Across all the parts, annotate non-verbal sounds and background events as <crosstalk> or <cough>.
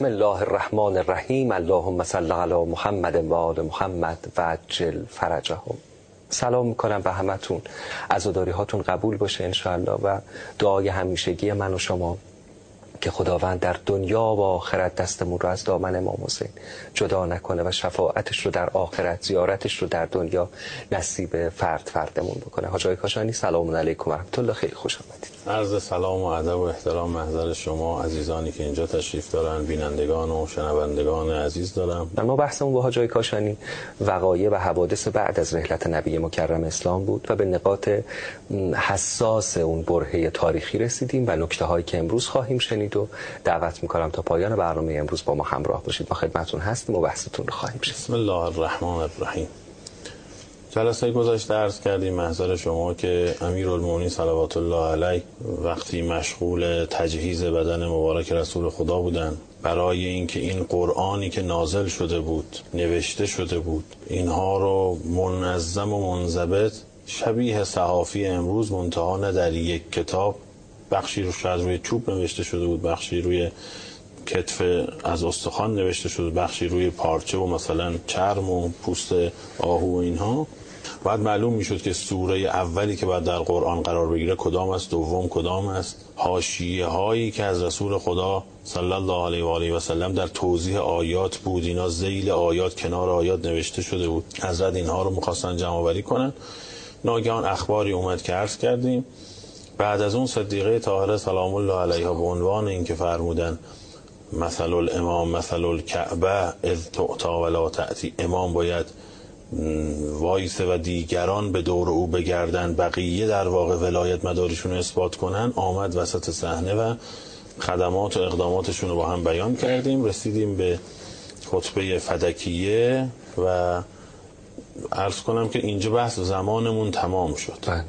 بسم الله الرحمن الرحیم. اللهم صل علی محمد و آل محمد و فرجهم. سلام می‌کنم به همتون. عزاداری هاتون قبول باشه انشاءالله و دعای همیشگی من و شما. که خداوند در دنیا و آخرت دستمون رو از دامن امام حسین جدا نکنه و شفاعتش رو در آخرت زیارتش رو در دنیا نصیب فرد فردمون بکنه. حاجای کاشانی سلام علیکم و رحمت الله خیلی خوش آمدید. عرض سلام و ادب و احترام محضر شما عزیزانی که اینجا تشریف دارن بینندگان و شنوندگان عزیز دارم. ما بحثمون با حاجای کاشانی وقایع و حوادث بعد از رحلت نبی مکرم اسلام بود و به نقاط حساس اون برهه تاریخی رسیدیم و نکته هایی که امروز خواهیم شنید. و دعوت می‌کنم تا پایان برنامه امروز با ما همراه باشید. ما خدمتون هستیم و بحثتون رو خواهیم شنید. بسم الله الرحمن الرحیم. جلسه گذاشته عرض کردیم محضر شما که امیر المومنین صلوات الله علیه وقتی مشغول تجهیز بدن مبارک رسول خدا بودن برای اینکه این قرآنی که نازل شده بود نوشته شده بود اینها رو منظم و منضبط شبیه صحافی امروز منتها نه در یک کتاب بخشی رو از روی چوب نوشته شده بود بخشی روی کتف از استخوان نوشته شده بخشی روی پارچه و مثلا چرم و پوست آهو و اینها. بعد معلوم می‌شد که سوره اولی که بعد در قرآن قرار بگیره کدام است دوم کدام است. حاشیه هایی که از رسول خدا صلی الله علیه و آله و سلم در توضیح آیات بود اینا ذیل آیات کنار آیات نوشته شده بود. حضرت اینها رو می‌خواستن جمع آوری کنن. ناگهان اخباری اومد که عرض کردیم. بعد از اون صدیقه طاهره سلام الله علیها به عنوان اینکه فرمودن مثل الامام مثل الکعبه اذ تعتا ولا تأتی. امام باید وایسه و دیگران به دور او بگردن بقیه در واقع ولایت مدارشون اثبات کنن. آمد وسط صحنه و خدمات و اقداماتشون رو با هم بیان کردیم. رسیدیم به خطبه فدکیه و عرض کنم که اینجا بحث زمانمون تمام شد. بله.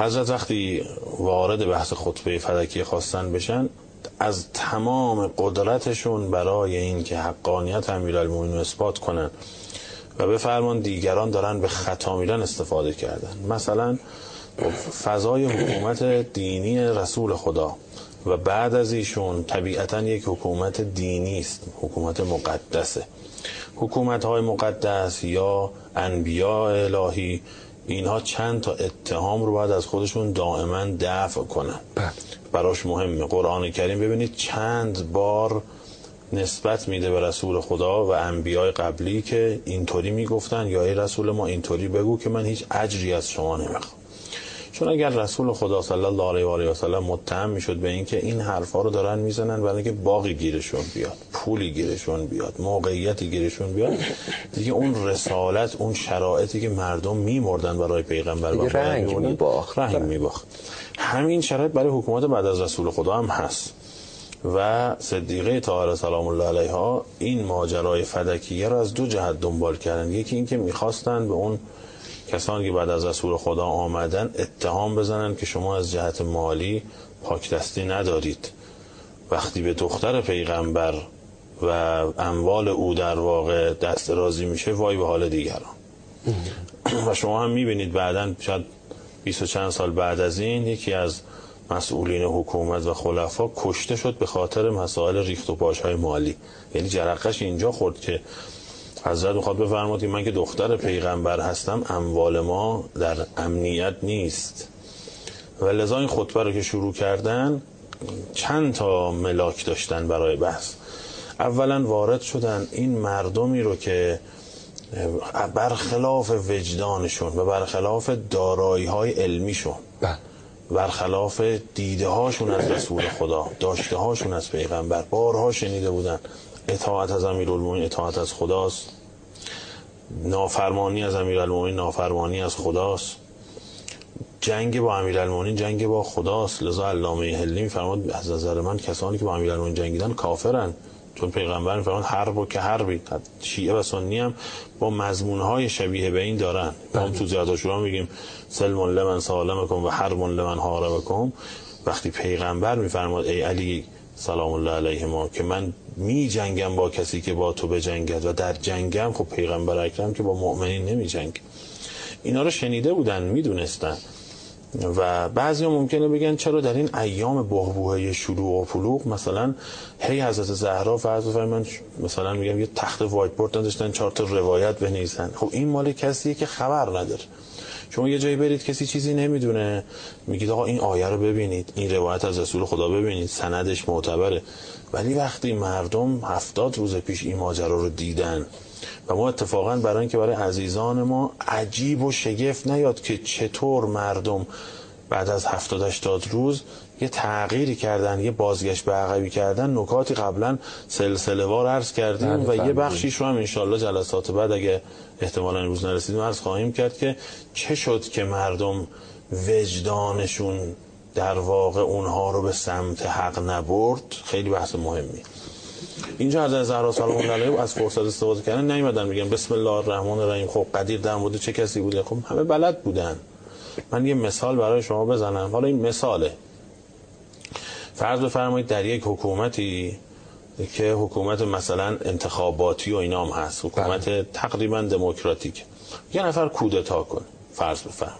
حضرت وقتی وارد بحث خطبه فدکیه خواستن بشن از تمام قدرتشون برای اینکه حقانیت امیرالمومنین اثبات کنن و بفرمان دیگران دارن به خطا میرن استفاده کردن. مثلا فضای حکومت دینی رسول خدا و بعد از ایشون طبیعتا یک حکومت دینی است حکومت مقدسه. حکومت های مقدس یا انبیاء الهی اینها چند تا اتهام رو باید از خودشون دائما دفع کنن. براش مهمه. قرآن کریم ببینید چند بار نسبت میده به رسول خدا و انبیای قبلی که اینطوری می‌گفتن یا ای رسول ما اینطوری بگو که من هیچ اجری از شما نمی‌خوام. چون اگر رسول خدا صلی الله علیه و آله و سلم متهم می‌شد به اینکه این حرفا رو دارن می‌زنن برای اینکه باقی گیرشون بیاد. پولی گیرشون بیاد موقعیتی گیرشون بیاد دیگه اون رسالت اون شرایطی که مردم میمردن برای پیغمبر و رنگ میباخت. رنگ میباخت. همین شرایط برای حکومت بعد از رسول خدا هم هست. و صدیقه طاهره سلام الله علیها این ماجرای فدکیه رو از دو جهت دنبال کردن. یکی اینکه می‌خواستن به اون کسانی که بعد از رسول خدا آمدن اتهام بزنن که شما از جهت مالی پاک دستی ندارید. وقتی به دختر پیغمبر و اموال او در واقع دست رازی میشه وای به حال دیگران. و شما هم می‌بینید بعدا شاید بیست و چند سال بعد از این یکی از مسئولین حکومت و خلفا کشته شد به خاطر مسائل ریخت و پاش های مالی. یعنی جرقش اینجا خورد که حضرت می‌خواد بفرماد من که دختر پیغمبر هستم اموال ما در امنیت نیست. و لذا این خطبه رو که شروع کردن چند تا ملاک داشتن برای بحث. اولا وارد شدن این مردمی رو که برخلاف وجدانشون و برخلاف دارایی های علمیشون بله. برخلاف دیده هاشون از رسول خدا داشته هاشون از پیغمبر بارها شنیده بودن اطاعت از امیرالمومنین اطاعت از خداست. نافرمانی از امیرالمومنین نافرمانی از خداست. جنگ با امیرالمومنین جنگ با خداست. لذا علامه هلی میفرماد از نظر من کسانی که با امیرالمومنین جنگیدن کافرن. چون پیغمبر میفرماد حرب و که حربی شیعه و سنی هم با مضمون های شبیه به این دارن. ما تو زیاد شورا میگیم سلم لمن سالمکم و حرب لمن حاربکم. وقتی پیغمبر میفرماد ای علی سلام الله علیه ما که من می جنگم با کسی که با تو بجنگد و در جنگم خب پیغمبر اکرم که با مؤمنین نمی جنگ اینا رو شنیده بودن می‌دونستن. و بعضی ممکنه بگن چرا در این ایام بهبوهه شلوغ و پلوغ مثلا هی حضرت زهرا فرض من مثلا میگم یه تخت وایت بورد داشتن چهار تا روایت بنویسن. خب این مال کسیه که خبر نداره. شما یه جایی برید کسی چیزی نمی‌دونه میگید آقا این آیه رو ببینید این روایت از رسول خدا ببینید سندش معتبره. ولی وقتی مردم هفتاد روز پیش این ماجرا رو دیدن و ما اتفاقا برای اینکه برای عزیزان ما عجیب و شگفت نیاد که چطور مردم بعد از هفتاد 80 روز یه تغییری کردن یه بازگشت به عقبی کردن نکاتی قبلا سلسله وار عرض کردیم و یه بخشیش رو هم انشالله جلسات بعد اگه احتمالا روز نرسیدیم عرض خواهیم کرد که چه شد که مردم وجدانشون در واقع اونها رو به سمت حق نبرد؟ خیلی بحث مهمی. اینجا از زهرا سلام الله علیها از فرصت استفاده کردن نیومدن. میگن بسم الله الرحمن الرحیم. خب قدیر در بوده چه کسی بوده؟ خب همه بلد بودن. من یه مثال برای شما بزنم. حالا این مثاله. فرض بفرمایید در یک حکومتی که حکومت مثلا انتخاباتی و اینام هست. حکومت بله. تقریبا دموکراتیک. یه نفر کودتا کنه. فرض بفرم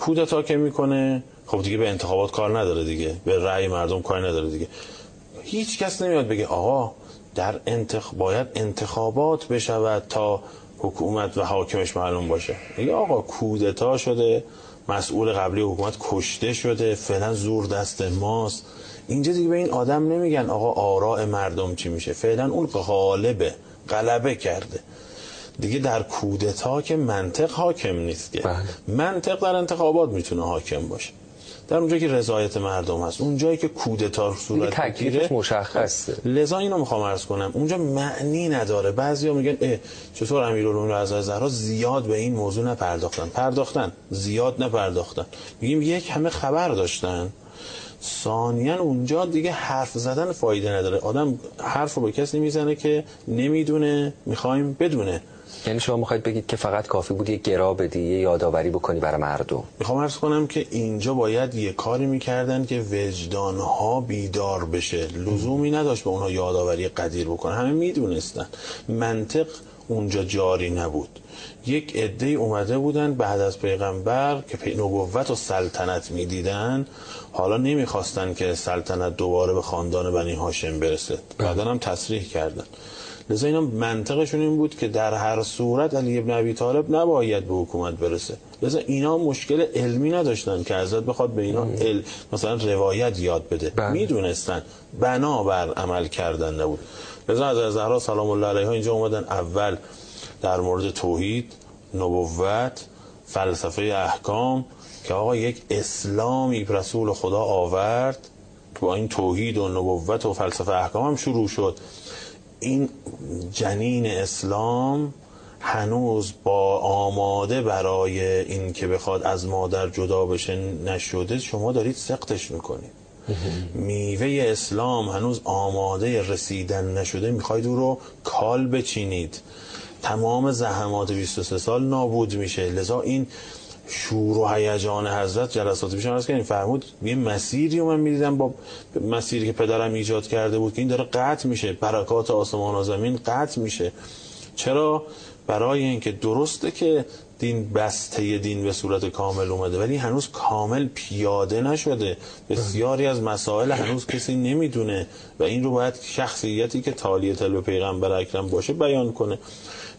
کودتا که می‌کنه خب دیگه به انتخابات کار نداره دیگه. به رأی مردم کار نداره دیگه. هیچ کس نمیاد بگه آقا در انتخ... باید انتخابات بشود تا حکومت و حاکمش معلوم باشه. میگه آقا کودتا شده مسئول قبلی حکومت کشته شده فعلا زور دست ماست. اینجا دیگه به این آدم نمیگن آقا آراء مردم چی میشه. فعلا اون غالبه غلبه کرده. دیگه در کودتا که منطق حاکم نیست که. بله. منطق در انتخابات می‌تونه حاکم باشه. در اونجایی که رضایت مردم هست اونجایی که کودتا صورت می‌گیره مشخصه. لذا اینو می‌خوام عرض کنم. اونجا معنی نداره. بعضیا میگن اه چطور امیرالمومنین رضا زهرا زیاد به این موضوع نپرداختن؟ پرداختن. زیاد نپرداختن. میگیم یک همه خبر داشتن. ثانیا اونجا دیگه حرف زدن فایده نداره. آدم حرف رو به کسی می‌زنه که نمی‌دونه می‌خوایم بدونه. یعنی شما می‌خواید بگید که فقط کافی بود یه گرا بدی یه یادآوری بکنی برای مردم. می‌خوام عرض کنم که اینجا باید یه کاری می‌کردن که وجدانها بیدار بشه. لزومی نداشت به اونها یادآوری قدیر بکنن. همه می‌دونستن. منطق اونجا جاری نبود. یک عده اومده بودن بعد از پیغمبر که نبوت و سلطنت می‌دیدن. حالا نمی‌خواستن که سلطنت دوباره به خاندان بنی هاشم برسه. بعدا هم تصریح کردن. لذا اینا منطقشون این بود که در هر صورت علی ابن ابی طالب نباید به حکومت برسه. لذا اینا مشکل علمی نداشتن که حضرت بخواد به اینا علم مثلا روایت یاد بده. بله. می‌دونستن. بنابر عمل کردن نبود. لذا از زهرا سلام الله علیها اینجا اومدن. اول در مورد توحید نبوت فلسفه احکام که آقا یک اسلامی رسول خدا آورد. با این توحید و نبوت و فلسفه احکام هم شروع شد. این جنین اسلام هنوز با آماده برای این که بخواد از مادر جدا بشه نشده شما دارید سقطش می‌کنید. میوه اسلام هنوز آماده رسیدن نشده می‌خواید او رو کال بچینید. تمام زحمات 23 سال نابود میشه. لذا این شور و هیجان حضرت جلسات پیش عرض کردیم فرمود یه مسیری رو من می‌دیدم با مسیری که پدرم ایجاد کرده بود که این داره قطع میشه برکات آسمان و زمین قطع میشه. چرا؟ برای اینکه درسته که دین بسته دین به صورت کامل اومده ولی هنوز کامل پیاده نشده. بسیاری از مسائل هنوز کسی نمی‌دونه و این رو باید شخصیتی که تالیه تل به پیغمبر اکرم باشه بیان کنه.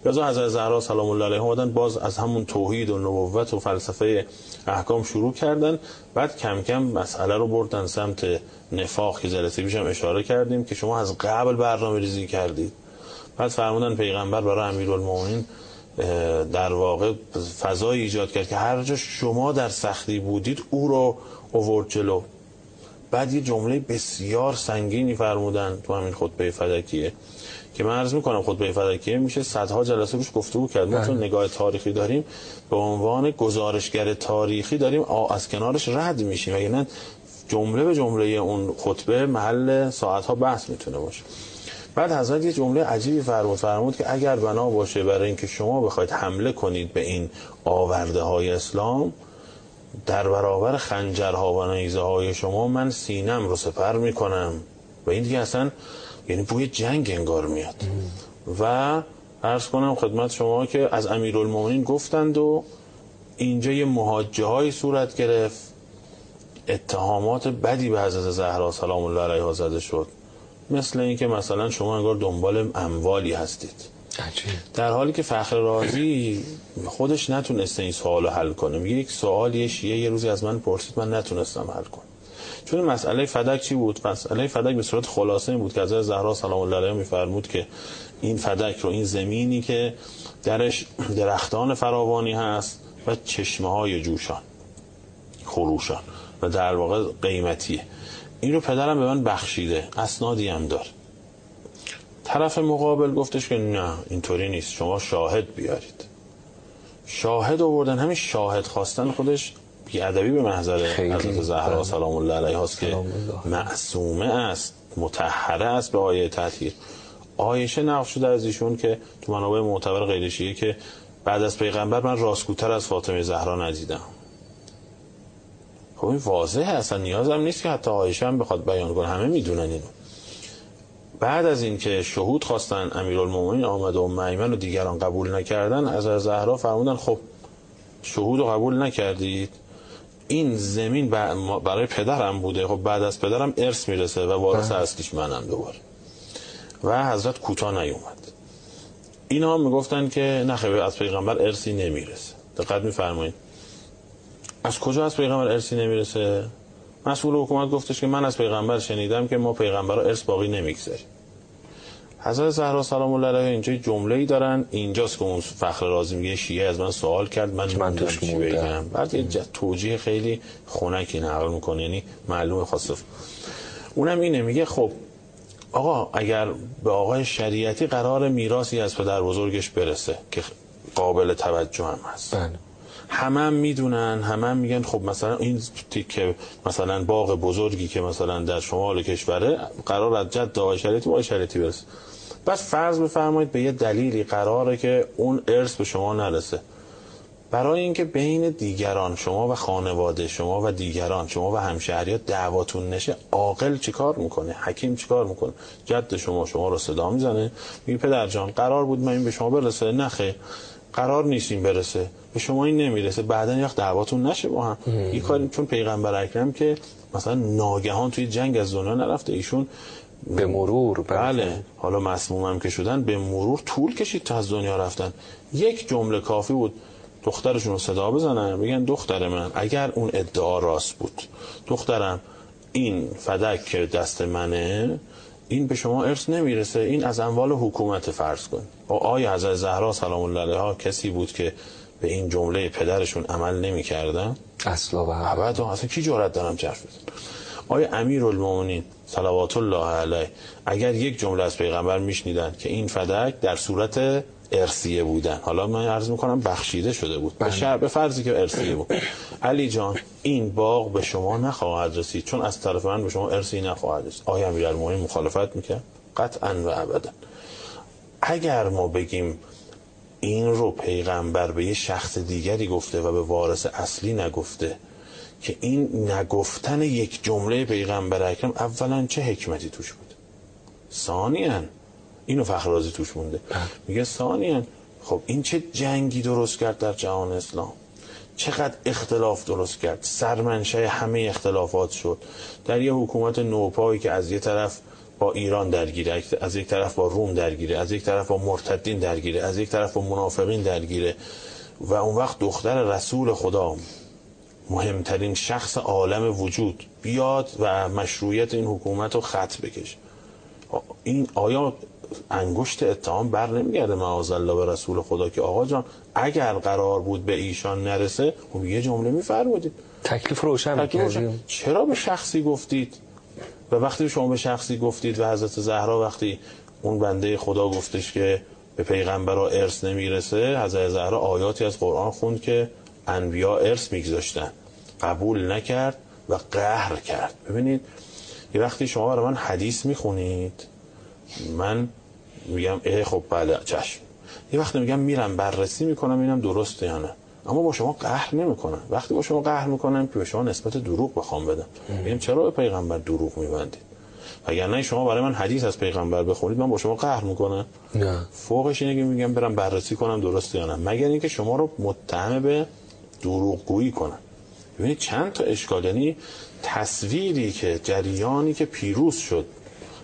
لذا حضرت زهرا سلام الله علیها اومدن باز از همون توحید و نبوت و فلسفه احکام شروع کردن. بعد کم کم مسئله رو بردن سمت نفاق که جلسه پیشم اشاره کردیم که شما از قبل برنامه ریزی کردید. بعد فرمودن پیغمبر برای امیرالمومنین در واقع فضای ایجاد کرد که هر جا شما در سختی بودید او رو اوورد جلو. بعد یه جمله بسیار سنگینی فرمودن تو همین خطبه فدکیه که من عرض می‌کنم خطبه فدکیه میشه صدها جلسه روش گفتگو کرد. ما چون بله. نگاه تاریخی داریم به عنوان گزارشگر تاریخی داریم از کنارش رد میشیم. یعنی جمله به جمله اون خطبه محل ساعتها بحث می‌تونه باشه. بعد حضرت یه جمله عجیبی فرمود. فرمود که اگر بنا باشه برای اینکه شما بخواید حمله کنید به این آورده های اسلام در برابر خنجرها و نیزه های شما من سینم رو سپر می‌کنم. و این دیگه اصلا یعنی بوی جنگ انگار میاد. و عرض کنم خدمت شما که از امیرالمومنین گفتند و اینجا یه محاجه های صورت گرفت. اتهامات بدی به حضرت زهرا سلام الله علیها زده شد. مثل اینکه مثلا شما انگار دنبال اموالی هستید. عجیب. در حالی که فخر رازی خودش نتونسته این سوال رو حل کنه. میگه یک سوال یه شیعه یه روزی از من پرسید من نتونستم حل کنم. چون مسئله فدک چی بود؟ مسئله فدک به صورت خلاصه این بود که حضرت زهرا سلام الله علیها میفرمود که این فدک رو این زمینی که درش درختان فراوانی هست و چشمه های جوشان خروشان و در واقع قیمتیه. این رو پدرم به من بخشیده اسنادی هم داره. طرف مقابل گفتش که نه اینطوری نیست شما شاهد بیارید. شاهد آوردن همین شاهد خواستن خودش بیادبی به محضر. حضرت زهرا سلام الله علیها است که. معصومه است متحره است به آیه تطهیر آیشه نقل شده از ایشون که تو منابع معتبر غیر شیعه که بعد از پیغمبر من راستگوتر از فاطمه زهرا ندیدم. خب این واضحه اصلا نیازم نیست که حتی آیشه هم بخواد بیان کنه. همه می‌دونن اینو. بعد از اینکه شهود خواستن امیرالمومنین آمد و ام ایمن و دیگران قبول نکردن از زهرا فرمودن خب شهود رو قبول نکردید؟ این زمین برای پدرم بوده. خب بعد از پدرم ارث می‌رسه و وارث اصلیش منم دوباره. و حضرت کوتاه نیومد. اینا هم می‌گفتن که نه خیر از پیغمبر ارثی نمی‌رسه. دقت میفرمایید. از کجا از پیغمبر ارثی نمی‌رسه؟ مسئول حکومت گفتش که من از پیغمبر شنیدم که ما پیغمبر ارث باقی نمی‌گذاریم. حضرت زهرا سلام الله علیها اینجا یه جمله‌ای دارن. اینجاست که اون فخر رازی میگه شیعه از من سوال کرد من من توش. بگم. بعد یه توجیه خیلی خنکی نقل می‌کنه یعنی معلوم خاصف اونم اینه میگه خب آقا اگر به آقای شریعتی قرار میراثی از پدر بزرگش برسه که قابل توجه هم هست. بله. همه هم می‌دونن همه هم میگن خب مثلا این تیکه مثلا باغ بزرگی که مثلا در شمال کشوره قرار از جد آقای شریعتی به آقای شریعتی برسه. بس فرض بفرمایید به یه دلیلی قراره که اون ارث به شما نرسه. برای اینکه بین دیگران شما و خانواده شما و دیگران شما و همشهریات دعواتون نشه عاقل چیکار می‌کنه؟ حکیم چیکار می‌کنه؟ جد شما شما رو صدا می‌زنه. میگه پدر جان قرار بود من این به شما برسه؟ نخه قرار نیست این برسه. به شما این نمی‌رسه. بعدا یک دعواتون نشه با هم. این کار چون پیغمبر اکرم که مثلا ناگهان توی جنگ از دنیا نرفته. ایشون به مرور بله. حالا مسموم هم که شدن به مرور طول کشید تا از دنیا رفتن. یک جمله کافی بود. دخترشون رو صدا بزنن. بگن دختر من. اگر اون ادعا راست بود. دخترم این فدک که دست منه این به شما ارث نمی‌رسه. این از اموال حکومت فرض کن. با آیا حضرت زهرا سلام الله علیها کسی بود که به این جمله پدرشون عمل نمی‌کردن؟ اصلا. و ابدا. اصلا کی جرأت دارم حرف بزنم؟ آیا امیرالمومنین صلوات الله علیه اگر یک جمله از پیغمبر میشنیدن که این فدک در صورت ارسیه بودن؟ حالا من عرض می‌کنم بخشیده شده بود. به, شر... به فرضی که ارسیه بود. علی جان این باغ به شما نخواهد رسید چون از طرف من به شما ارسی نخواهد رسید. آیا امیرالمومنین مخالفت می‌کرد. قطعا و ابدا. اگر ما بگیم این رو پیغمبر به یه شخص دیگری گفته و به وارث اصلی نگفته که این نگفتن یک جمله پیغمبر اکرم اولا چه حکمتی توش بود؟ ثانیا. اینو فخرازی توش مونده. میگه ثانیا. خب این چه جنگی درست کرد در جهان اسلام؟ چقدر اختلاف درست کرد؟ سرمنشه همه اختلافات شد. در یه حکومت نوپایی که از یه طرف با ایران درگیره از یک طرف با روم درگیره از یک طرف با مرتدین درگیره از یک طرف با منافقین درگیره و اون وقت دختر رسول خدا مهمترین شخص عالم وجود بیاد و مشروعیت این حکومت رو خط بکش این آیا انگشت اتهام بر نمیگرده معاذ الله به رسول خدا که آقا جان اگر قرار بود به ایشان نرسه خب یه جمله میفرمودید تکلیف روشن تکلیف روشن. می‌کردیم. چرا به شخصی گفتید و وقتی شما به شخصی گفتید و حضرت زهرا وقتی اون بنده خدا گفتش که به پیغمبر ارث نمی‌رسه حضرت زهرا آیاتی از قرآن خوند که انبیا ارث میگذاشتن. قبول نکرد و قهر کرد. ببینید یه وقتی شما برای من حدیث می‌خونید من میگم اه خب بله چشم. یه وقتی میگم میرم بررسی می‌کنم اینم درسته یا نه. اما با شما قهر نمی‌کنم. وقتی با شما قهر می‌کنم که به شما نسبت دروغ بخوام بدم. میگم چرا به پیغمبر دروغ میبندید؟ وگرنه شما برای من حدیث از پیغمبر بخونید من با شما قهر می‌کنم. نه. فوقش اینه که میگم برم بررسی کنم درسته یا نه. مگر اینکه شما رو متهم به دروغگویی کنن. ببینید چند تا اشکال یعنی تصویری که جریانی که پیروز شد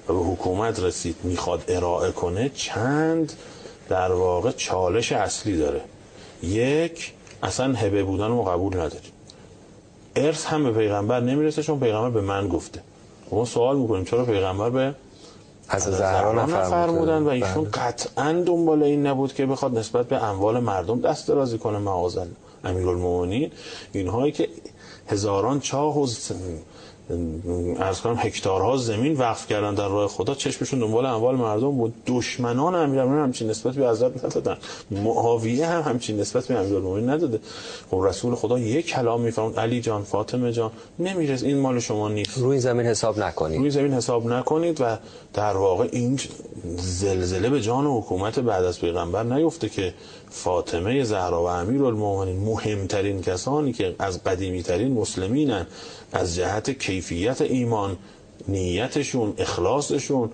و به حکومت رسید می‌خواد ارائه کنه چند در واقع چالش اصلی داره. یک اصلا هبه بودن رو قبول نداریم ارث هم به پیغمبر نمی‌رسه چون پیغمبر به من گفته. ما سوال می‌کنیم چرا پیغمبر به حضرت زهرا نفرمودن و ایشون قطعا دنبال این نبود که بخواد نسبت به اموال مردم دست درازی کنه معاذ امیرالمومنین اینهایی که هزاران چاه و ارز کنم هکتارها زمین وقف کردن در راه خدا چشمشون دنبال اموال مردم بود. دشمنان امیرالمومنین همچین نسبت به حضرت ندادن. معاویه هم همچین نسبت به امیرالمومنین نداده. خب رسول خدا یک کلام میفرمود علی جان فاطمه جان نمیرس این مال شما نیست. روی زمین حساب نکنید. روی زمین حساب نکنید و در واقع این زلزله به جان حکومت بعد از پیغمبر نیفته که فاطمه زهرا و امیرالمومنین مهمترین کسانی که از قدیمی ترین مسلمینن از جهت کیفیت ایمان نیتشون اخلاصشون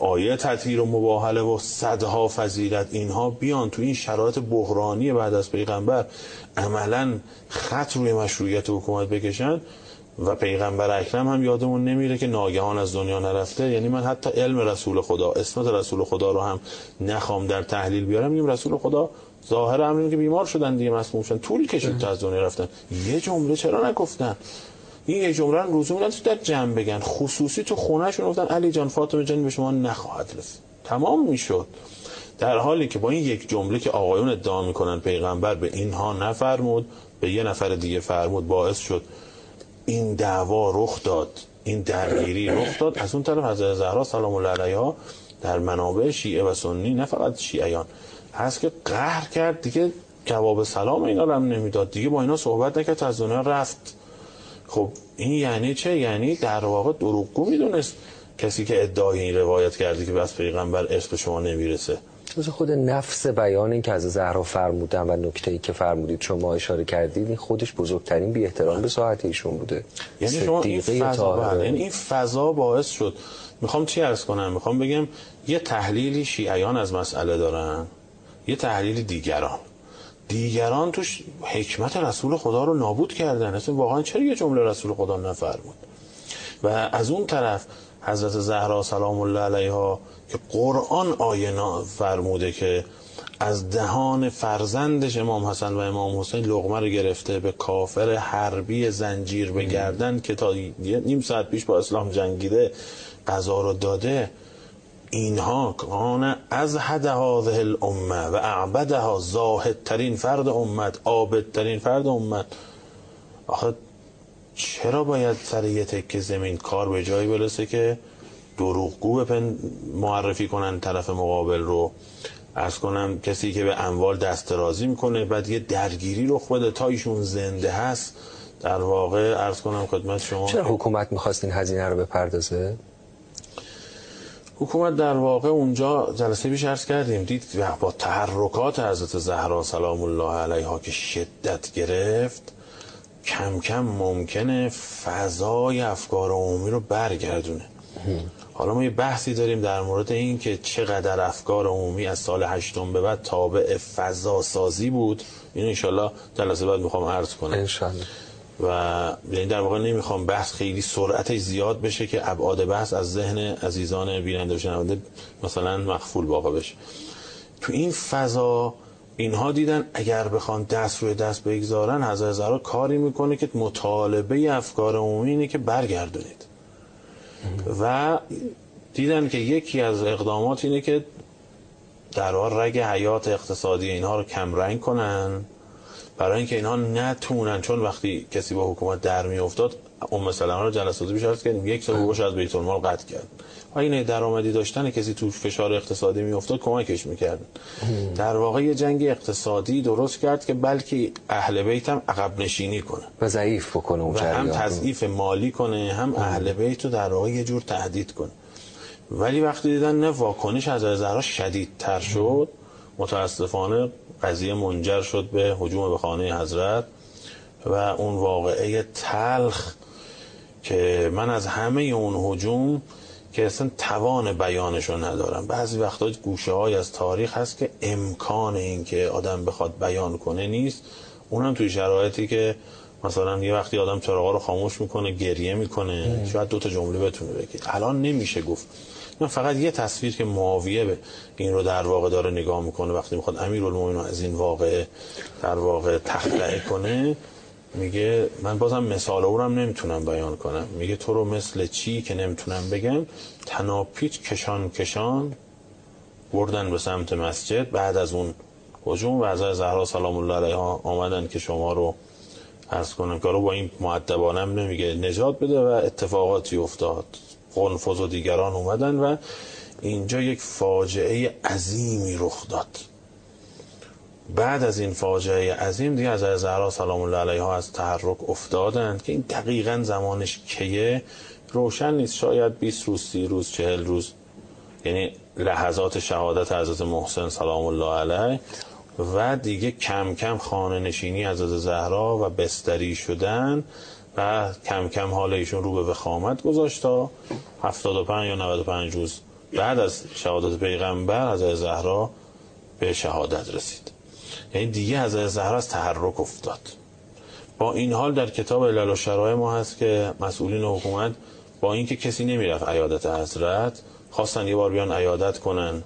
آیه تطهیر و مباهله و صدها فضیلت اینها بیان تو این شرایط بحرانی بعد از پیغمبر عملا خط روی مشروعیت حکومت بکشن. و پیغمبر اکرم هم یادمون نمیره که ناگهان از دنیا نرفته. یعنی من حتی علم رسول خدا اسمت رسول خدا رو هم نخوام در تحلیل بیارم. میگم رسول خدا ظاهر امر که بیمار شدن دیگه مسموم شدن. طول کشید تا از دنیا رفتن. یه جمله چرا نگفتن؟ این یه جمله رو لزوم نداشت در جمع بگن. خصوصی تو خونهشون گفتن علی جان فاطمه جان به شما نخواهد رسید. تمام می‌شد. در حالی که با این یک جمله که آقایون ادعا می‌کنن پیغمبر به اینها نفرمود به یه نفر دیگه فرمود باعث شد این دعوا رخ داد این درگیری رخ داد. از اون طرف حضرت زهرا سلام الله علیها در منابع شیعه و سنی نه فقط شیعیان. هست که قهر کرد. دیگه جواب سلام اینا رو هم نمی‌داد. دیگه با اینا صحبت نکرد. از دنیا رفت. خب این یعنی چه؟ یعنی در واقع دروغگو می‌دونست. کسی که ادعای این روایت کرده که بس پیغمبر اسم شما نمی‌رسه. از خود نفس بیان این که از زهرا فرمودن و نکته ای که فرمودید شما اشاره کردید این خودش بزرگترین بی احترام به ساعت ایشون بوده. یعنی شما این فضا. یعنی این فضا باعث شد. می‌خوام چی ارز کنم؟ می‌خوام بگم یه تحلیلی شیعیان از مسئله دارن یه تحلیل دیگران. دیگران توش حکمت رسول خدا رو نابود کردن. اصلا واقعا چرا یه جمله رسول خدا نفرمود؟ و از اون طرف حضرت زهرا سلام الله علیها که قرآن آیه فرموده که از دهان فرزندش امام حسن و امام حسین لغمه رو گرفته به کافر حربی زنجیر بگردن که تا نیم ساعت پیش با اسلام جنگیده قضا رو داده. اینها کان از حد هذه الامه و اعبدها زاهدترین فرد امت عابدترین فرد امت. آخه چرا باید سر یه تکه زمین کار به جایی برسه که دروغگو معرفی کنن طرف مقابل رو؟ ارز کنم کسی که به اموال دست درازی می‌کنه بعد یه درگیری رو بده تا ایشون زنده هست. در واقع ارز کنم خدمت شما چرا حکومت می‌خواست این هزینه رو بپردازه؟ حکومت در واقع اونجا جلسه بیش عرض کردیم. دید با تحرکات حضرت زهرا سلام الله علیها که شدت گرفت کم کم ممکنه فضای افکار عمومی رو برگردونه. حالا ما یه بحثی داریم در مورد این که چقدر افکار عمومی از سال هشتم به بعد تابع فضا سازی بود. اینو انشالله جلسه بعد می‌خوام عرض کنم. انشالله. و یعنی در واقع نمی‌خوام بحث خیلی سرعتش زیاد بشه که ابعاد بحث از ذهن عزیزان بیننده و شنونده مثلا مخفول واقع بشه. تو این فضا اینها دیدن اگر بخوان دست روی دست بگذارن هزار زهرا کاری می‌کنه که مطالبه افکار عمومی اینه که برگردونید. و دیدن که یکی از اقدامات اینه که در رگ حیات اقتصادی اینها رو کمرنگ کنن. برای اینکه اینها نتونن چون وقتی کسی با حکومت در می افتاد ام سلمه رو جلساتی بیش کردیم یک سال حقوقش از بیت المال قطع کرد. این درآمدی داشتن کسی تو فشار اقتصادی می افتاد کمکش می‌کردن در واقع یه جنگ اقتصادی درست کرد که بلکه اهل بیت هم عقب نشینی کنه. و ضعیف بکنه و هم تضعیف مالی کنه هم اهل بیت رو در واقع یه جور تهدید کنه. ولی وقتی دیدن نه واکنش از زهرا شدیدتر شد متاسفانه قضیه منجر شد به حجوم به خانه حضرت و اون واقعه تلخ که من از همه اون حجوم که اصلا توان بیانشو ندارم. بعضی وقتا گوشه های از تاریخ هست که امکان این که آدم بخواد بیان کنه نیست. اونم توی شرایطی که مثلا یه وقتی آدم چراغا رو خاموش می‌کنه گریه می‌کنه شاید دو تا جمله بتونه بگه. الان نمیشه گفت. من فقط یه تصویر که معاویه به این رو در واقع داره نگاه می‌کنه وقتی می‌خواد امیرالمومنین از این واقع در واقع تخلعه کنه. میگه من بازم مثال اونم نمی‌تونم بیان کنم. میگه تو رو مثل چی که نمی‌تونم بگم؟ تناپیچ کشان کشان بردن به سمت مسجد. بعد از اون هجوم و از زهرا سلام الله علیها آمدن که شما رو ارز کنم. که با این معدبانم نمیگه نجات بده و اتفاقاتی افتاد. قنفذ و دیگران اومدن و اینجا یک فاجعه عظیمی رخ داد. بعد از این فاجعه عظیم دیگه از زهرا سلام الله علیها از تحرک افتادند که این دقیقا زمانش کیه؟ روشن نیست. شاید 20 روز 30 روز 40 روز. یعنی لحظات شهادت حضرت محسن سلام الله علیه و دیگه کم کم خانه نشینی از زهرا و بستری شدن و کم کم حال ایشون رو به وخامت گذاشت تا 75 یا 95 روز بعد از شهادت پیغمبر از زهرا به شهادت رسید. یعنی دیگه از زهرا از تحرک افتاد. با این حال در کتاب علل و شرایع ما هست که مسئولین حکومت با اینکه کسی نمی‌رفت عیادت حضرت خواستن یه بار بیان عیادت کنن.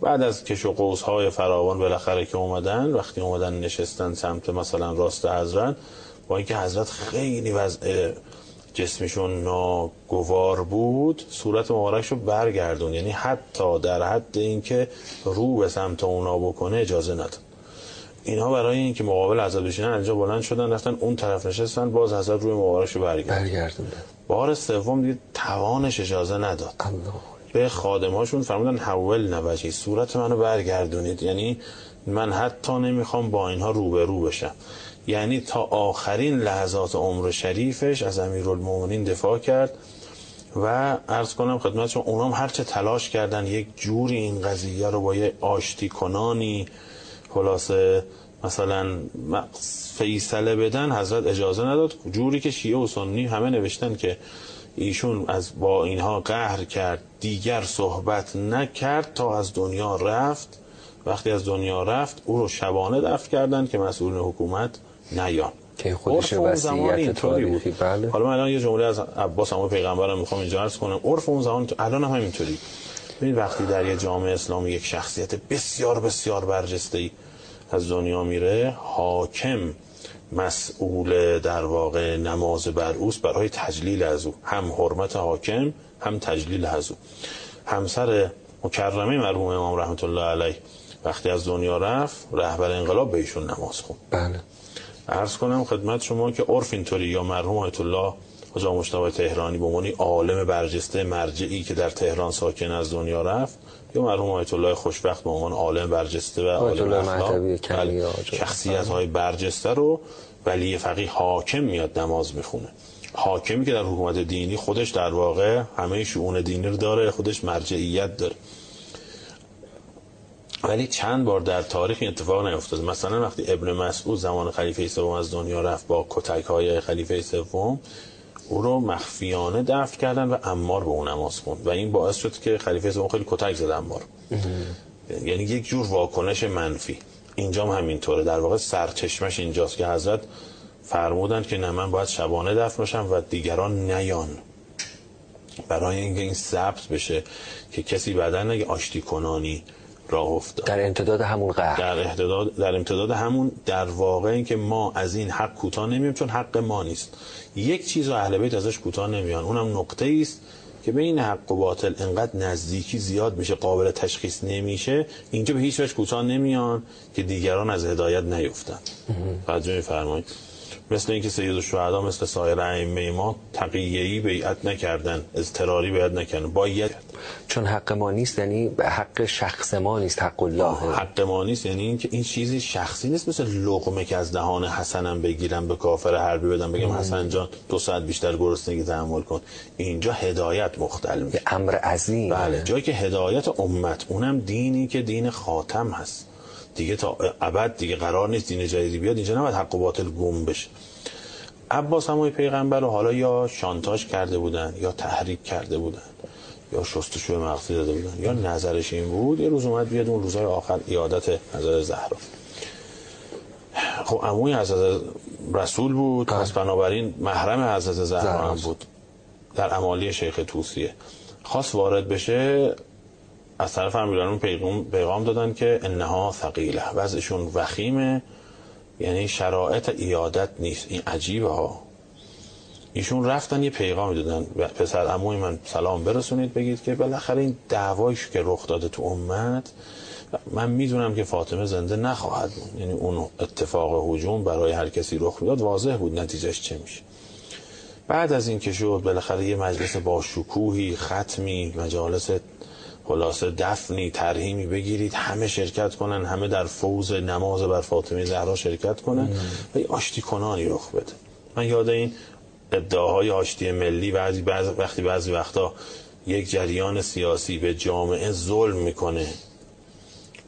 بعد از کش و قوس های فراوان بالاخره که اومدن وقتی اومدن نشستن سمت مثلا راست حضرت با اینکه حضرت خیلی وضع جسمشون ناگوار بود صورت مبارکش رو برگردون یعنی حتی در حد اینکه رو به سمت اونا بکنه اجازه نداد. اینها برای اینکه مقابل حضرت بشینن اینجا بلند شدن رفتن اون طرف نشستن باز حضرت روی مبارکش رو برگردوندن. بار سوم دیگه توانش اجازه نداد. الله. به خادماشون فرمودن حول نوجی صورت منو برگردونید. یعنی من حتی نمی‌خوام با اینها روبرو بشم. یعنی تا آخرین لحظات عمر شریفش از امیرالمومنین دفاع کرد و عرض کنم خدمتشون اونام هرچه تلاش کردن یک جوری این قضیه رو با یه آشتی کنانی خلاصه مثلا فیصله بدن حضرت اجازه نداد. جوری که شیعه و سنی همه نوشتن که ایشون از با اینها قهر کرد دیگر صحبت نکرد تا از دنیا رفت. وقتی از دنیا رفت او رو شبانه دفت کردن که مسئول حکومت نیان. که خودش وصیت تاریخی بله. حالا من الان یه جمله از عباس هم پیغمبرم می‌خوام اینجا عرض کنم. عرف اون زمان الان هم همینطوری. ببین وقتی در یه جامعه اسلامی یک شخصیت بسیار بسیار برجسته ای از دنیا میره حاکم مسئول در واقع نماز بر اوست. برای تجلیل از او. هم حرمت حاکم هم تجلیل از او. همسر مکرمه مرحوم امام رحمت الله علیه وقتی از دنیا رفت رهبر انقلاب به ایشون نماز خون بله. عرض کنم خدمت شما که عرف اینطوری یا مرحوم آیت الله حاج مجتبی تهرانی به عنوان عالم برجسته مرجعی که در تهران ساکن از دنیا رفت یا مرحوم آیت الله خوشبخت به عنوان عالم برجسته و عالم اخلاق بله، شخصیت های برجسته رو ولی فقیه حاکم میاد نماز می‌خونه. حاکمی که در حکومت دینی خودش در واقع همه شؤون دینی رو داره خودش مرجعیت داره. ولی چند بار در تاریخ این اتفاق نیفتاد. مثلا وقتی ابن مسعود زمان خلیفه سوم از دنیا رفت با کتک های خلیفه سوم او رو مخفیانه دفن کردن و امار به اون نماز خوند. و این باعث شد که خلیفه سوم خیلی کتک زد امار. یعنی یک جور واکنش منفی. اینجا هم همینطوره. در واقع سرچشمش اینجاست که حضرت فرمودند که نه من باید شبانه دفن باشم و دیگران نیان. برای اینکه این ثبت بشه که کسی بعدا نگه آشتی کنانی راه افتاد. در امتداد همون قهر. در امتداد در امتداد همون در واقع این که ما از این حق کوتاه نمییم چون حق ما نیست. یک چیز رو اهل بیت ازش کوتاه نمیان. اونم نقطه است که بین حق و باطل انقدر نزدیکی زیاد میشه قابل تشخیص نمیشه اینجا به هیچ وجه کوتاه نمیان که دیگران از هدایت نیفتن توجه میفرمایید؟ مثل اینکه سید الشهدا مثل سایر ائمه ما تقیه‌ای بیعت نکردن اضطراری بیعت نکردن. باید چون حق ما نیست یعنی حق شخص ما نیست حق الله. حق ما نیست یعنی اینکه این چیزی شخصی نیست مثل لقمه که از دهان حسنم بگیرم به کافر حربی بدم بگم حسن جان دو ساعت بیشتر گرسنگی تحمل کن. اینجا هدایت مختل میشه. امر عظیم. بله جایی که هدایت امت اونم دینی که دین خاتم هست. دیگه تا ابد دیگه قرار نیست دین جدیدی بیاد اینجا نباید حق و باطل گم بشه. عباس همای پیغمبر رو حالا یا شانتاج کرده بودن یا تحریک کرده بودن یا شستشوی مغزی داده بودن یا نظرش این بود یه روز اومد بیاد اون روزهای آخر ایادت نظر زهرا. خب عموی حضرت رسول بود پس بنابراین محرم حضرت زهرا هم. بود. در امالی شیخ توسیه. خواست وارد بشه از طرف امیران پیغام, پیغام دادن که انها ثقیله. وضعشون وخیمه. یعنی شرایط ایادت نیست. این عجیبه ها. ایشون رفتن یه پیغامی دادن. پسر عموی من سلام برسونید. بگید که بالاخره این دعوایش که رخ داده تو امت من می‌دونم که فاطمه زنده نخواهد بود. یعنی اون اتفاق هجوم برای هر کسی رخ می‌داد. واضح بود نتیجهش چه میشه. بعد از این که شد بالاخره یه مجلس با شکوهی ختمی مجالس خلاصه دفنی ترهیمی بگیرید همه شرکت کنن همه در فوز نماز بر فاطمه زهرا شرکت کنن و یه آشتی کنانی رخ بده. من یاد این ادعاهای آشتی ملی بعضی بعض وقتی بعضی وقتا یک جریان سیاسی به جامعه ظلم می‌کنه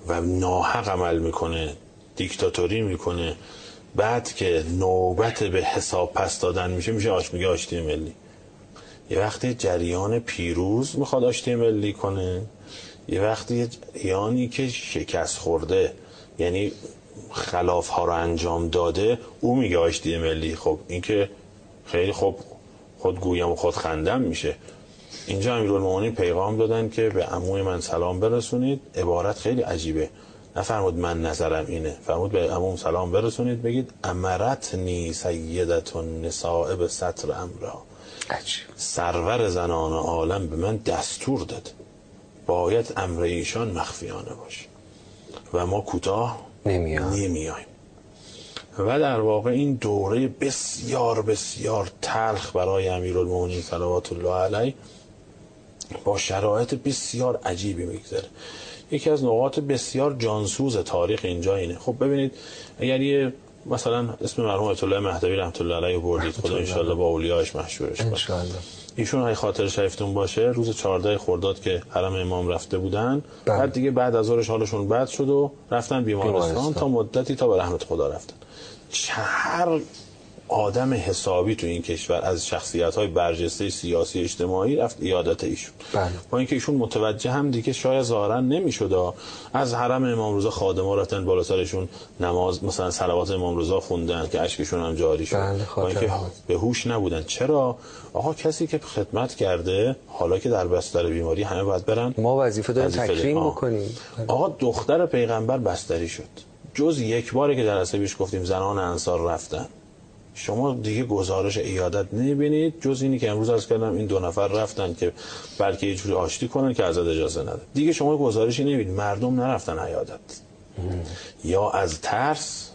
و ناحق عمل می‌کنه دیکتاتوری می‌کنه بعد که نوبت به حساب پس دادن میشه میشه آش میگه آشتی ملی. یه وقتی جریان پیروز می‌خواد آشتی ملی کنه یه وقتی جریانی که شکست خورده یعنی خلاف ها رو انجام داده او میگه آشتی ملی. خب این که خیلی خوب خود گویم و خود خندم میشه. اینجا امیرالمومنین پیغام دادن که به عموی من سلام برسونید. عبارت خیلی عجیبه. نفرمود من نظرم اینه. فرمود به عموم سلام برسونید. بگید امرتنی سیدت النساء به سطر امرها. عجیب. سرور زنان عالم به من دستور داد. باید امر ایشان مخفیانه باشه. و ما کوتاه نمیایم. و در واقع این دوره بسیار بسیار تلخ برای امیرالمومنین صلوات الله علیه با شرایط بسیار عجیبی میگذره. یکی از نقاط بسیار جانسوز تاریخ اینجا اینه. خب ببینید اگر یه مثلا اسم مرحوم آیت الله مهدوی رحمت الله علیه بردید. خدا انشالله با اولیاش مشهورش کنه. انشاءالله. ایشون های خاطر شریفتون باشه روز 14 خرداد که حرم امام رفته بودن بله. بعد دیگه بعد از ظهرش حالشون بد شد و رفتن بیمارستان, بیمارستان. تا مدتی تا به رحمت خدا رفتن. هر آدم حسابی تو این کشور از شخصیت های برجسته سیاسی اجتماعی رفت ایادت ایشون. بله. با اینکه ایشون متوجه هم دیگه شاید ظاهرا نمی‌شد. از حرم امام رضا خادما رفتن بالا سرشون نماز مثلا صلوات امام رضا خوندن که اشکشون هم جاری شد. بله، با اینکه. به هوش نبودن. چرا؟ آقا کسی که خدمت کرده حالا که در بستر بیماری همه باید برن. ما وظیفه داریم تکریم آه. بکنیم. آقا دختر پیغمبر بستری شد. جز یک باره که جلسه پیش گفتیم زنان انصار رفتن. شما دیگه گزارش ایادت نمی‌بینید. جز اینی که امروز از کردم این دو نفر رفتن که بلکه یه جوری آشتی کنن که ازت اجازه نده. دیگه شما گزارشی نمی‌بینید. مردم نرفتن ایادت یا از ترس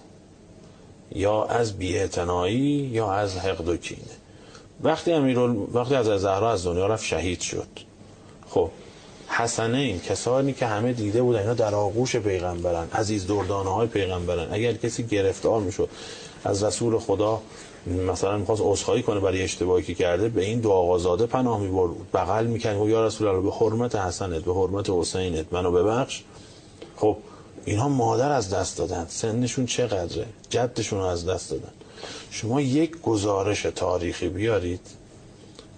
یا از بی‌اعتنایی یا از حقد و کینه. وقتی امیرال وقتی از زهرا از دنیا رفت شهید شد. خب حسنین کسانی که همه دیده بودن اینا در آغوش پیغمبرن عزیز دردانه های پیغمبرن. اگر کسی گرفتار می‌شد از رسول خدا مثلا می‌خواست عذرخواهی کنه برای اشتباهی که کرده به این دو آقازاده پناه می‌برد. بغل می‌کرد و یا رسول الله به حرمت حسنت به حرمت حسینت منو ببخش. خب اینها مادر از دست دادن. سنشون چقدره؟ جدشون از دست دادن. شما یک گزارش تاریخی بیارید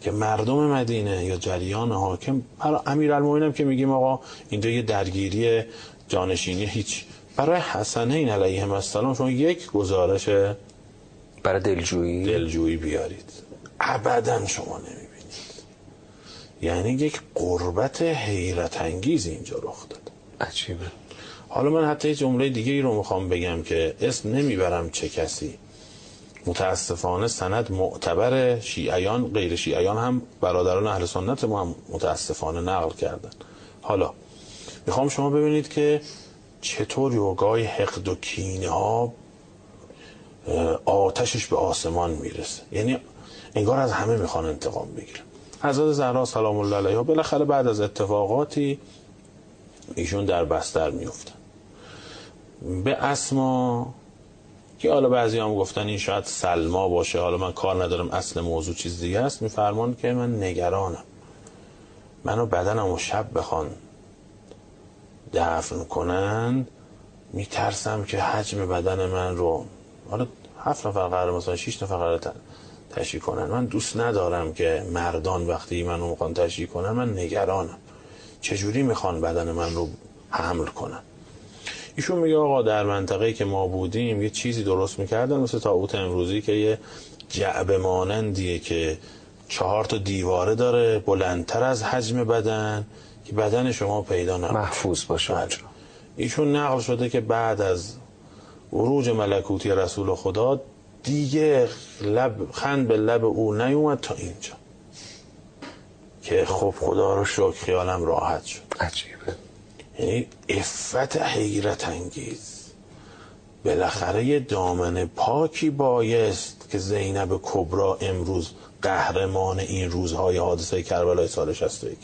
که مردم مدینه یا جریان حاکم برای امیرالمومنین هم که میگیم آقا اینجا یه درگیری جانشینی هیچ برای حسنین علیهم السلام شما یک گزارش برای دلجویی؟ دلجویی بیارید. ابدا شما نمی‌بینید. یعنی یک قربت حیرت انگیز اینجا رخ داد عجیبه. حالا من حتی جمله دیگه ای رو می‌خوام بگم که اسم نمی‌برم چه کسی. متاسفانه سند معتبر شیعیان غیر شیعیان هم برادران اهل سنت ما هم متاسفانه نقل کردن. حالا می‌خوام شما ببینید که چطور یوگای حقد و کینه ها آتشش به آسمان می‌رسه؟ یعنی انگار از همه می‌خوان انتقام بگیرن. حضرت زهرا سلام الله علیها بالاخره بعد از اتفاقاتی ایشون در بستر میفتن به اسما که حالا بعضی هم گفتن این شاید سلما باشه حالا من کار ندارم اصل موضوع چیز دیگه است میفرمان که من نگرانم. منو بدنم و شب بخوان. دفن کنن میترسم که حجم بدن من رو حالا هفت نفر قرار مثلا شیش نفر قرار تشریح کنن. من دوست ندارم که مردان وقتی منو می‌خوان تشریح کنن من نگرانم. چجوری می‌خوان بدن من رو حمل کنن؟ ایشون میگه آقا در منطقه که ما بودیم یه چیزی درست می‌کردن مثل تابوت امروزی که یه جعبه مانندیه که چهار تا دیواره داره بلندتر از حجم بدن. که بدن شما پیدا نمونه محفوظ باشه بله. ایشون نقل شده که بعد از عروج ملکوتی رسول خدا دیگه لب خند به لب او نیومد تا اینجا. که خب خدا رو شکر خیالم راحت شد. عجیبه. یعنی افت حیرت انگیز. بالاخره یه دامن پاکی بایست که زینب کبرا امروز قهرمان این روزهای حادثه کربلای سال 61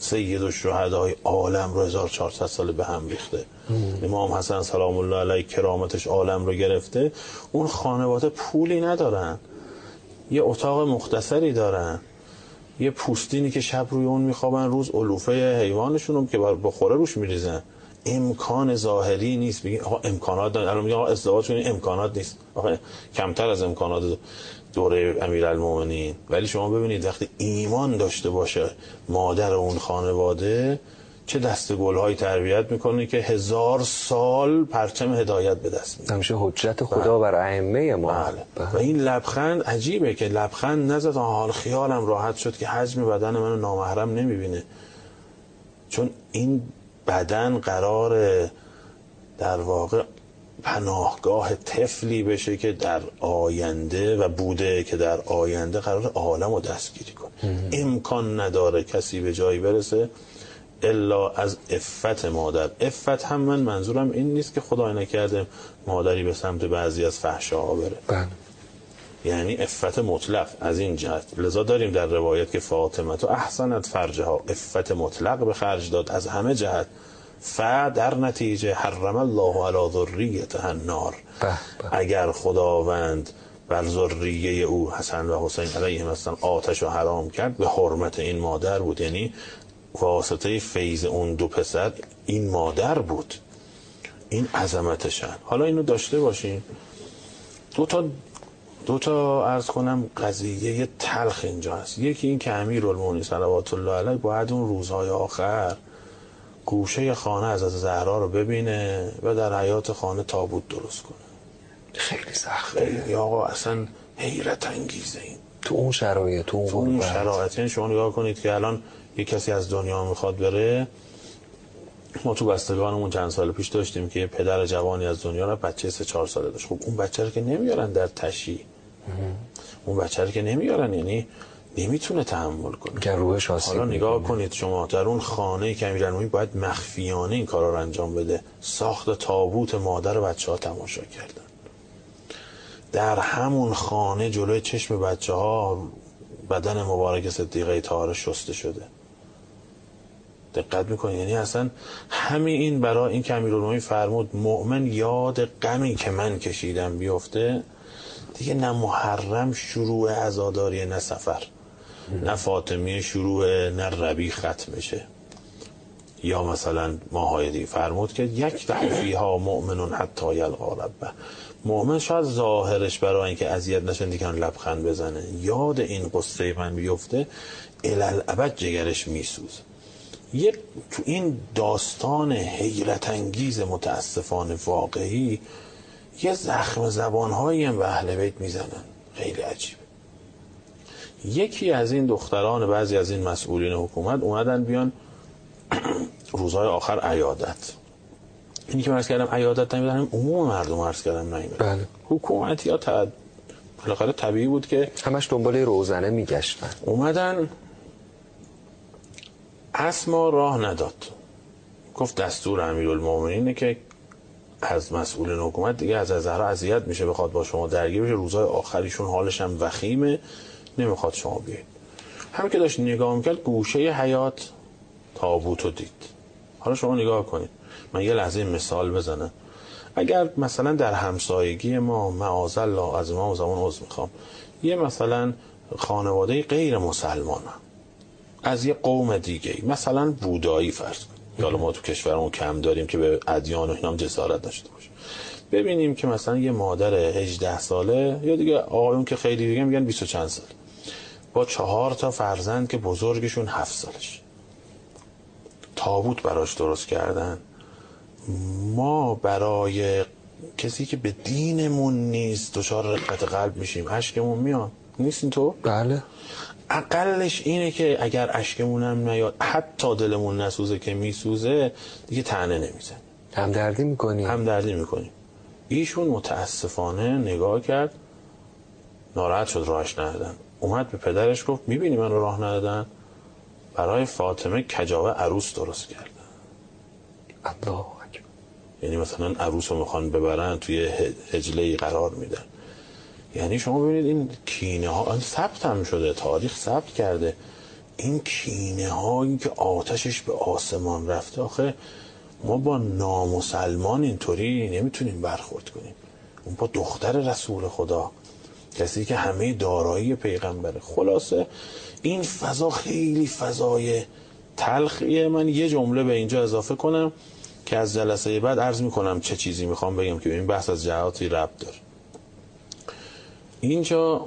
سید و شهدای عالم رو 1400 سال به هم ریخته. امام حسن سلام الله علیه کرامتش عالم رو گرفته. اون خانواده پولی ندارن. یه اتاق مختصری دارن. یه پوستینی که شب روی اون میخوابن روز علوفه حیوانشون رو که بخوره روش میریزن. امکان ظاهری نیست. بگی آقا امکانات دارن. الان میگن آقا ازدواج کنین امکانات نیست. آقا کمتر از امکانات. دوره امیرالمومنین. ولی شما ببینید وقتی ایمان داشته باشه مادر اون خانواده چه دست های تربیت می‌کنه که هزار سال پرچم هدایت به دست میده. همیشه حجت خدا بر ائمه ما. بله. و این لبخند عجیبه که لبخند نزد حال خیالم راحت شد که حجم بدن منو نامحرم نمی‌بینه. چون این بدن قرار در واقع پناهگاه طفلی بشه که در آینده و بوده که در آینده قرار عالم رو دستگیری کنه. امکان نداره کسی به جایی برسه الا از افت مادر. افت هم من منظورم این نیست که خدای نکرده مادری به سمت بعضی از فحشاها بره. بله. یعنی افت مطلق از این جهت. لذا داریم در روایت که فاطمه تو احسنت فرجها. افت مطلق به خرج داد از همه جهت. ف در نتیجه حرم الله علی ذریته النار. اگر خداوند بر ذریه او حسن و حسین علیهم السلام آتش رو حرام کرد به حرمت این مادر بود. یعنی واسطه فیض اون دو پسر این مادر بود. این عظمتشن حالا اینو داشته باشین. دو تا دو تا ارز کنم قضیه یه تلخ اینجا هست. یکی این که امیر المومنین صلوات الله علیه باید اون روزهای آخر گوشه خانه از از زهرا رو ببینه و در حیات خانه تابوت درست کنه. خیلی سخته خیلی. آقا اصلا حیرت انگیزه این. تو اون شرایط تو تو اون غربت. شرایط. یعنی شما نگاه کنید که الان یه کسی از دنیا می‌خواد بره. ما تو بستگانمون چند سال پیش داشتیم که یه پدر جوانی از دنیا رو بچه سه چهار ساله داشت. خب اون بچه رو که نمیارن در تشی اون بچه رو که نمیارن. یعنی نمی‌تونه تحمل کنه. که روحش آسیب حالا نگاه. کنید شما در اون خانه که امیرالمومنین باید مخفیانه این کار رو انجام بده. ساخت تابوت مادر و بچه ها تماشا کردن. در همون خانه جلوی چشم بچه ها بدن مبارک صدیقه طاهره شسته شده. دقت می‌کنید؟ یعنی اصلا همین این برای این که امیرالمومنین فرمود مؤمن یاد غمی که من کشیدم بیفته دیگه نه محرم شروع عزاداری نه سفر. نه فاطمیه شروع نه ربی ختم بشه یا مثلا ماهای دیگه فرمود که یک فیها مؤمنون حتی یلقا ربه. مؤمن شاید ظاهرش برای اینکه اذیت نشن دیگه لبخند بزنه. یاد این قصه من بیفته الالعبد جگرش میسوزه یه تو این داستان حیرت انگیز متاسفانه واقعی یه زخم زبانهایی هم به اهل بیت می‌زنن. خیلی عجیبه. یکی از این دختران بعضی از این مسئولین حکومت اومدن بیان <clears throat> روزهای آخر عیادت. اینی که مرز کردم عیادت نمیدن عموم مردم عرض کردم نمیدن بله. حکومتی یا تا بالاخره طبیعی بود که همش دنبال روزنه میگشتن. اومدن اسما راه نداد. گفت دستور امیرالمومنینه که از مسئولین حکومت دیگه از زهرا اذیت میشه بخواد با شما درگیر بشه. روزهای آخریشون حالش هم وخیمه. نمی‌خواد شما بیاید. همین که داشت نگاه می‌کرد گوشه حیات تابوت رو دید. حالا شما نگاه کنید. من یه لحظه مثال بزنم. اگر مثلا در همسایگی ما معاذ الله از ما زمان عضو می‌خوام. یه مثلا خانواده غیر مسلمان از یه قوم دیگه مثلا بودایی فرض کنیم یا حالا ما تو کشورمون کم داریم که به ادیان و اینام جسارت داشته باشه ببینیم که مثلا یه مادر 18 ساله یا دیگه آقایون که خیلی دیگه میگن 20 و چند سال با چهار تا فرزند که بزرگشون هفت سالش. تابوت براش درست کردن. ما برای کسی که به دینمون نیست دچار رقت قلب میشیم. اشکمون میاد. نیست این تو؟ بله. اقلش اینه که اگر اشکمون هم نیاد حتی دلمون نسوزه که میسوزه دیگه تنه نمیزن همدردی می‌کنی؟ همدردی می‌کنیم. ایشون متاسفانه نگاه کرد ناراحت شد راهش ندادن. اومد به پدرش گفت می‌بینی من رو راه ندادن؟ برای فاطمه کجاوه عروس درست کردن الله یعنی مثلا عروس رو می‌خوان ببرن توی هجله قرار میدن. یعنی شما ببینید این کینه ها ثبت هم شده تاریخ ثبت کرده. این کینه هایی که آتشش به آسمان رفته آخه ما با نامسلمان اینطوری نمی‌تونیم برخورد کنیم. اون با دختر رسول خدا. کسی که همه دارایی پیغمبره خلاصه این فضا خیلی فضای تلخیه. من یه جمله به اینجا اضافه کنم که از جلسه بعد عرض می‌کنم چه چیزی می‌خوام بگم که این بحث از جهاتی ربط داره. اینجا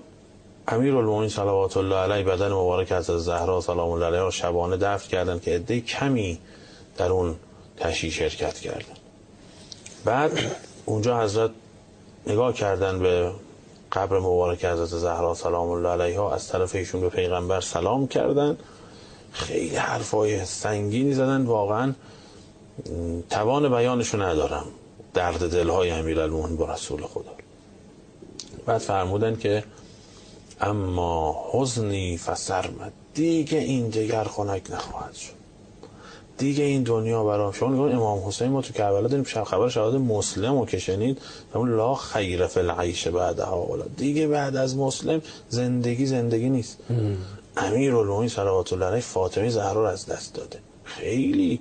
امیر المومنین صلوات الله علیه بدن مبارک از زهرا سلام الله علیها شبانه دفن کردن که عده کمی در اون تشییع شرکت کردن. بعد اونجا حضرت نگاه کردن به قبر مبارک حضرت زهرا سلام الله علیها. از طرف ایشون به پیغمبر سلام کردن. خیلی حرفای سنگینی زدن. واقعا توان بیانشو ندارم. درد دلهای امیر المومنین با رسول خدا. بعد فرمودن که اما حزنی فسرمد دیگه این جگر خنک نخواهد شد. دیگه این دنیا برام. شما نگاه امام حسین ما تو کربلا داریم شب خبر شهادت مسلم رو که شنید اون لا خیر فی العیش بعدها ولا. دیگه بعد از مسلم زندگی زندگی نیست. امیر المومنین صلوات الله علیه فاطمه زهرا رو از دست داده. خیلی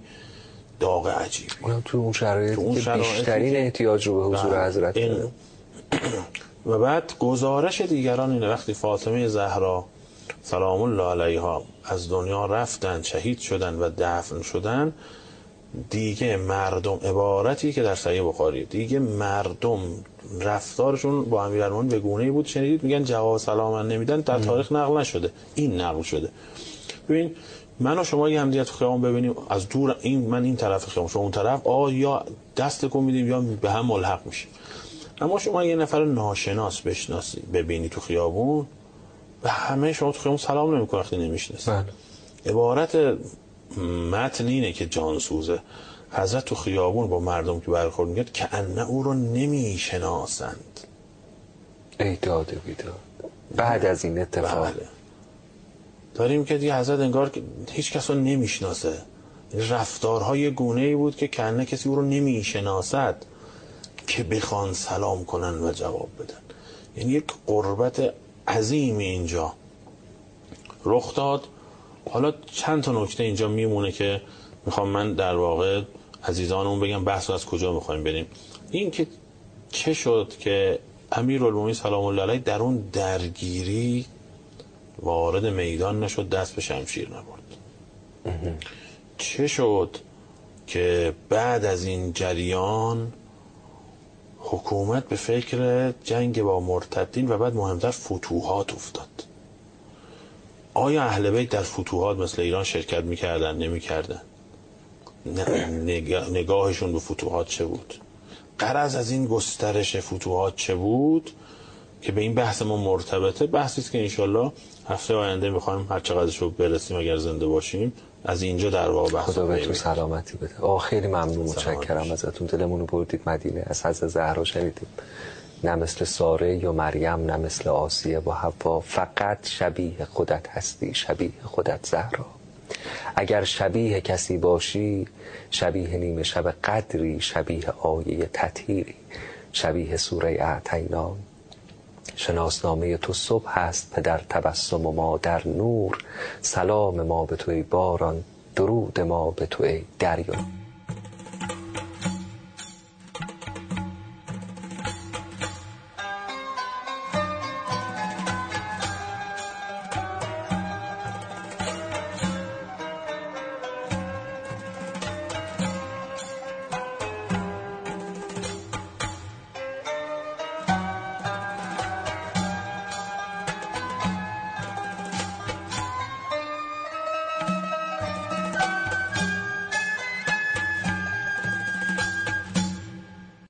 داغ اونم تو اون شرایط تو اون که شرایطی بیشترین احتیاج رو به حضور بله. حضرت. و بعد گزارش دیگران اینه. وقتی فاطمه زهرا سلام الله علیها. از دنیا رفتن شهید شدن و دفن شدن دیگه مردم عبارتی که در صحیح بخاری دیگه مردم رفتارشون با امیرالمومنین به گونه‌ای بود شنیدید میگن جواب سلام نمیدن در تاریخ نقل نشده. این نقل شده. ببین من و شما یه همدیگه تو خیابون ببینیم. از دور این من این طرف خیابون شما اون طرف آ یا دست کن میدیم یا به هم ملحق میشیم. اما شما یه نفر ناشناس بشناسی ببینی تو خیابون همه شما تو خیابون سلام نمی‌کنه وقتی بله. عبارت متن اینه که جانسوزه حضرت تو خیابون با مردم که برخورد می‌کرد که انه او رو نمی‌شناسند. ای داد و بیداد. بعد از این اتفاق. بله. داریم که دیگه حضرت انگار هیچ کس رو نمی‌شناسه. رفتارهای گونه ای بود که کنه کسی او رو نمی‌شناسد که بخوان سلام کنن و جواب بدن. یعنی یک قربت عظیم اینجا. رخ داد. حالا چند تا نکته اینجا میمونه که می‌خوام من در واقع عزیزانمون بگم بحث از کجا می‌خوایم بریم. این که چه شد که امیر المومنین سلام الله علیه در اون درگیری وارد میدان نشد دست به شمشیر نبرد. چه شد که بعد از این جریان حکومت به فکر جنگ با مرتدین و بعد مهمتر فتوحات افتاد. آیا اهل بیت در فتوحات مثل ایران شرکت می‌کردن؟ نمی‌کردن. نگاهشون به فتوحات چه بود؟ قرض از این گسترش فتوحات چه بود؟ که به این بحث ما مرتبطه. بحثی است که انشالله هفته آینده می‌خوایم هر چقدرش رو برسیم اگر زنده باشیم از اینجا در واقع بحث خدا بهتون. سلامتی بده. آه خیلی ممنون متشکرم. ازتون. دلمون رو بردید مدینه. از حضرت زهرا شنیدیم. نه مثل ساره یا مریم نه مثل آسیه با حوا. فقط شبیه خودت هستی شبیه خودت زهرا. اگر شبیه کسی باشی شبیه نیمه شب قدری شبیه آیه تطهیری. شبیه سوره اعتینا شناسنامه تو صبح هست پدر تبسم ما در نور. سلام ما به توی باران درود ما به توی دریا.